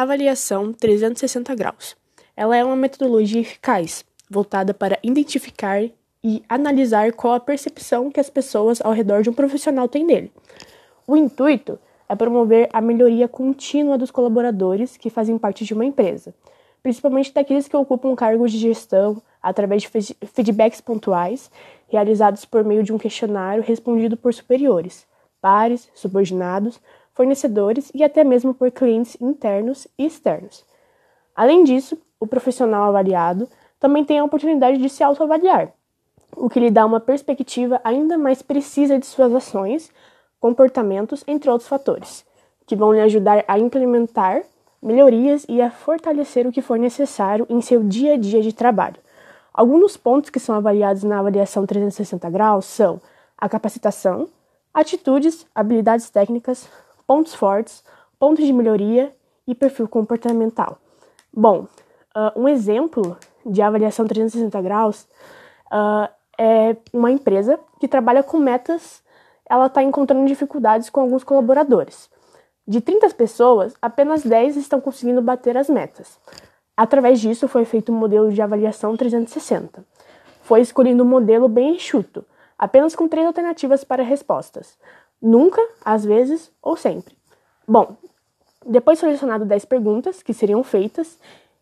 Avaliação 360 graus. Ela é uma metodologia eficaz, voltada para identificar e analisar qual a percepção que as pessoas ao redor de um profissional têm dele. O intuito é promover a melhoria contínua dos colaboradores que fazem parte de uma empresa, principalmente daqueles que ocupam cargos de gestão, através de feedbacks pontuais realizados por meio de um questionário respondido por superiores, pares, subordinados, fornecedores e até mesmo por clientes internos e externos. Além disso, o profissional avaliado também tem a oportunidade de se autoavaliar, o que lhe dá uma perspectiva ainda mais precisa de suas ações, comportamentos, entre outros fatores, que vão lhe ajudar a implementar melhorias e a fortalecer o que for necessário em seu dia a dia de trabalho. Alguns pontos que são avaliados na avaliação 360 graus são a capacitação, atitudes, habilidades técnicas, pontos fortes, pontos de melhoria e perfil comportamental. Bom, uh, um exemplo de avaliação 360 graus uh, é uma empresa que trabalha com metas, ela está encontrando dificuldades com alguns colaboradores. De 30 pessoas, apenas 10 estão conseguindo bater as metas. Através disso, foi feito um modelo de avaliação 360. Foi escolhido um modelo bem enxuto, apenas com três alternativas para respostas: nunca, às vezes ou sempre. Bom, depois selecionado 10 perguntas que seriam feitas,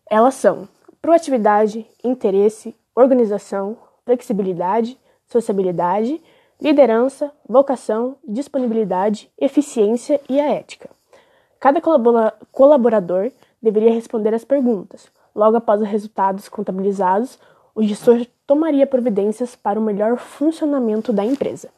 elas são proatividade, interesse, organização, flexibilidade, sociabilidade, liderança, vocação, disponibilidade, eficiência e a ética. Cada colaborador deveria responder as perguntas. Logo após os resultados contabilizados, o gestor tomaria providências para o melhor funcionamento da empresa.